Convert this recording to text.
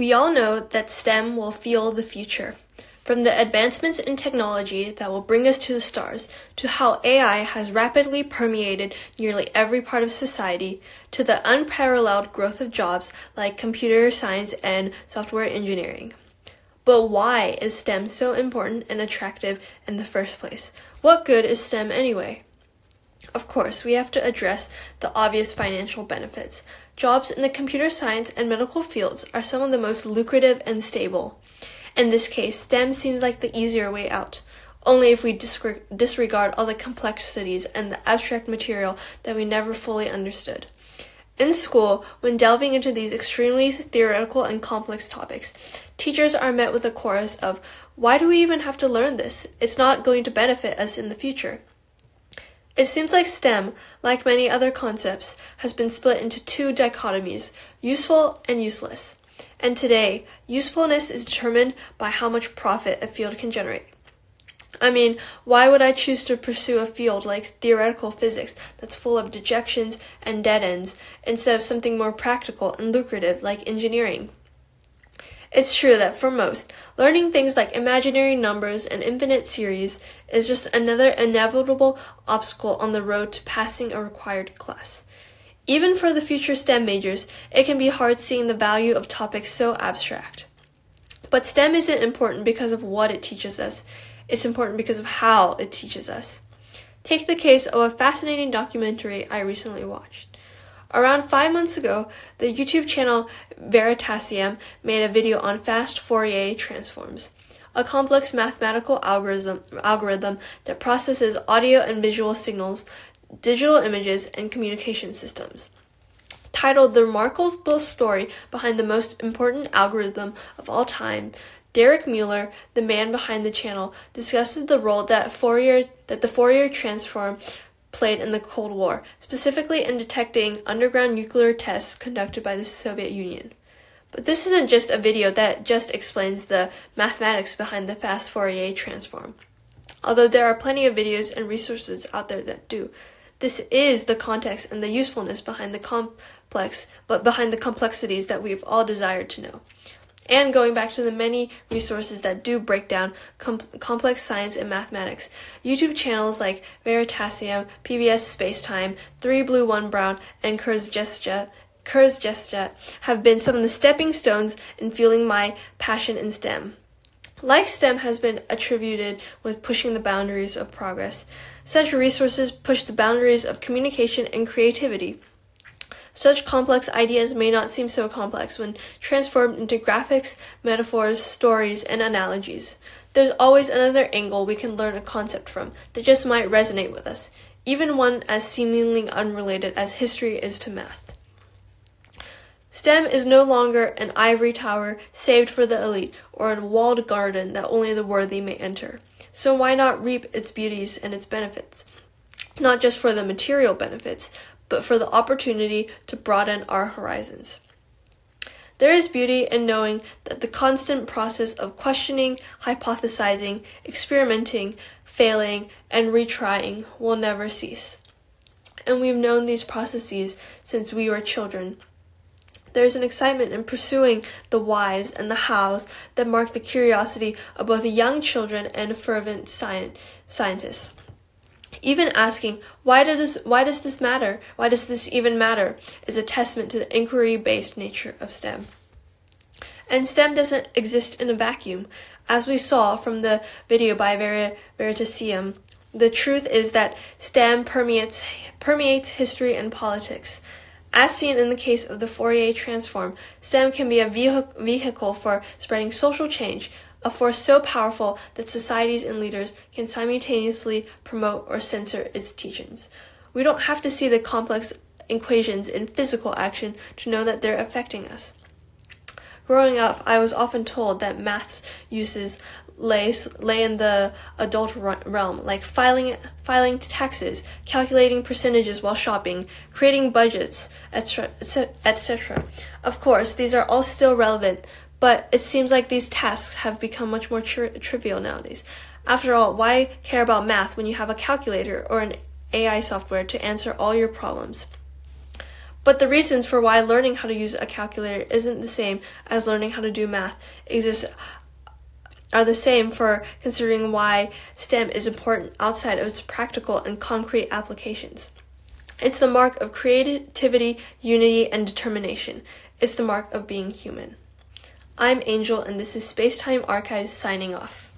We all know that STEM will fuel the future. From the advancements in technology that will bring us to the stars, to how AI has rapidly permeated nearly every part of society, to the unparalleled growth of jobs like computer science and software engineering. But why is STEM so important and attractive in the first place? What good is STEM anyway? Of course, we have to address the obvious financial benefits. Jobs in the computer science and medical fields are some of the most lucrative and stable. In this case, STEM seems like the easier way out, only if we disregard all the complexities and the abstract material that we never fully understood. In school, when delving into these extremely theoretical and complex topics, teachers are met with a chorus of, Why do we even have to learn this? It's not going to benefit us in the future. It seems like STEM, like many other concepts, has been split into two dichotomies useful and useless. And today, usefulness is determined by how much profit a field can generate. I mean, why would I choose to pursue a field like theoretical physics that's full of dejections and dead ends instead of something more practical and lucrative like engineering? It's true that for most, learning things like imaginary numbers and infinite series is just another inevitable obstacle on the road to passing a required class. Even for the future STEM majors, it can be hard seeing the value of topics so abstract. But STEM isn't important because of what it teaches us, it's important because of how it teaches us. Take the case of a fascinating documentary I recently watched. Around five months ago, the YouTube channel Veritasium made a video on fast Fourier transforms, a complex mathematical algorithm, algorithm that processes audio and visual signals, digital images, and communication systems. Titled The Remarkable Story Behind the Most Important Algorithm of All Time, Derek Mueller, the man behind the channel, discusses the role that Fourier that the Fourier transform played in the Cold War, specifically in detecting underground nuclear tests conducted by the Soviet Union. But this isn't just a video that just explains the mathematics behind the fast Fourier transform. Although there are plenty of videos and resources out there that do. This is the context and the usefulness behind the complex, but behind the complexities that we've all desired to know and going back to the many resources that do break down com- complex science and mathematics. YouTube channels like Veritasium, PBS Spacetime, 3 Blue 1 Brown, and Kurzgesagt Kurzgesagt have been some of the stepping stones in fueling my passion in STEM. Like STEM has been attributed with pushing the boundaries of progress. Such resources push the boundaries of communication and creativity. Such complex ideas may not seem so complex when transformed into graphics, metaphors, stories, and analogies. There's always another angle we can learn a concept from that just might resonate with us, even one as seemingly unrelated as history is to math. STEM is no longer an ivory tower saved for the elite or a walled garden that only the worthy may enter. So why not reap its beauties and its benefits? Not just for the material benefits, but for the opportunity to broaden our horizons. There is beauty in knowing that the constant process of questioning, hypothesizing, experimenting, failing, and retrying will never cease. And we've known these processes since we were children. There's an excitement in pursuing the whys and the hows that mark the curiosity of both young children and fervent scientists. Even asking, why does, why does this matter? Why does this even matter? is a testament to the inquiry based nature of STEM. And STEM doesn't exist in a vacuum. As we saw from the video by Ver- Veritasium, the truth is that STEM permeates, permeates history and politics. As seen in the case of the Fourier transform, STEM can be a vehicle for spreading social change, a force so powerful that societies and leaders can simultaneously promote or censor its teachings. We don't have to see the complex equations in physical action to know that they're affecting us. Growing up, I was often told that math's uses lay, lay in the adult realm, like filing, filing taxes, calculating percentages while shopping, creating budgets, etc. Of course, these are all still relevant, but it seems like these tasks have become much more tri- trivial nowadays. After all, why care about math when you have a calculator or an AI software to answer all your problems? But the reasons for why learning how to use a calculator isn't the same as learning how to do math exist are the same for considering why STEM is important outside of its practical and concrete applications. It's the mark of creativity, unity, and determination. It's the mark of being human. I'm Angel, and this is Spacetime Archives signing off.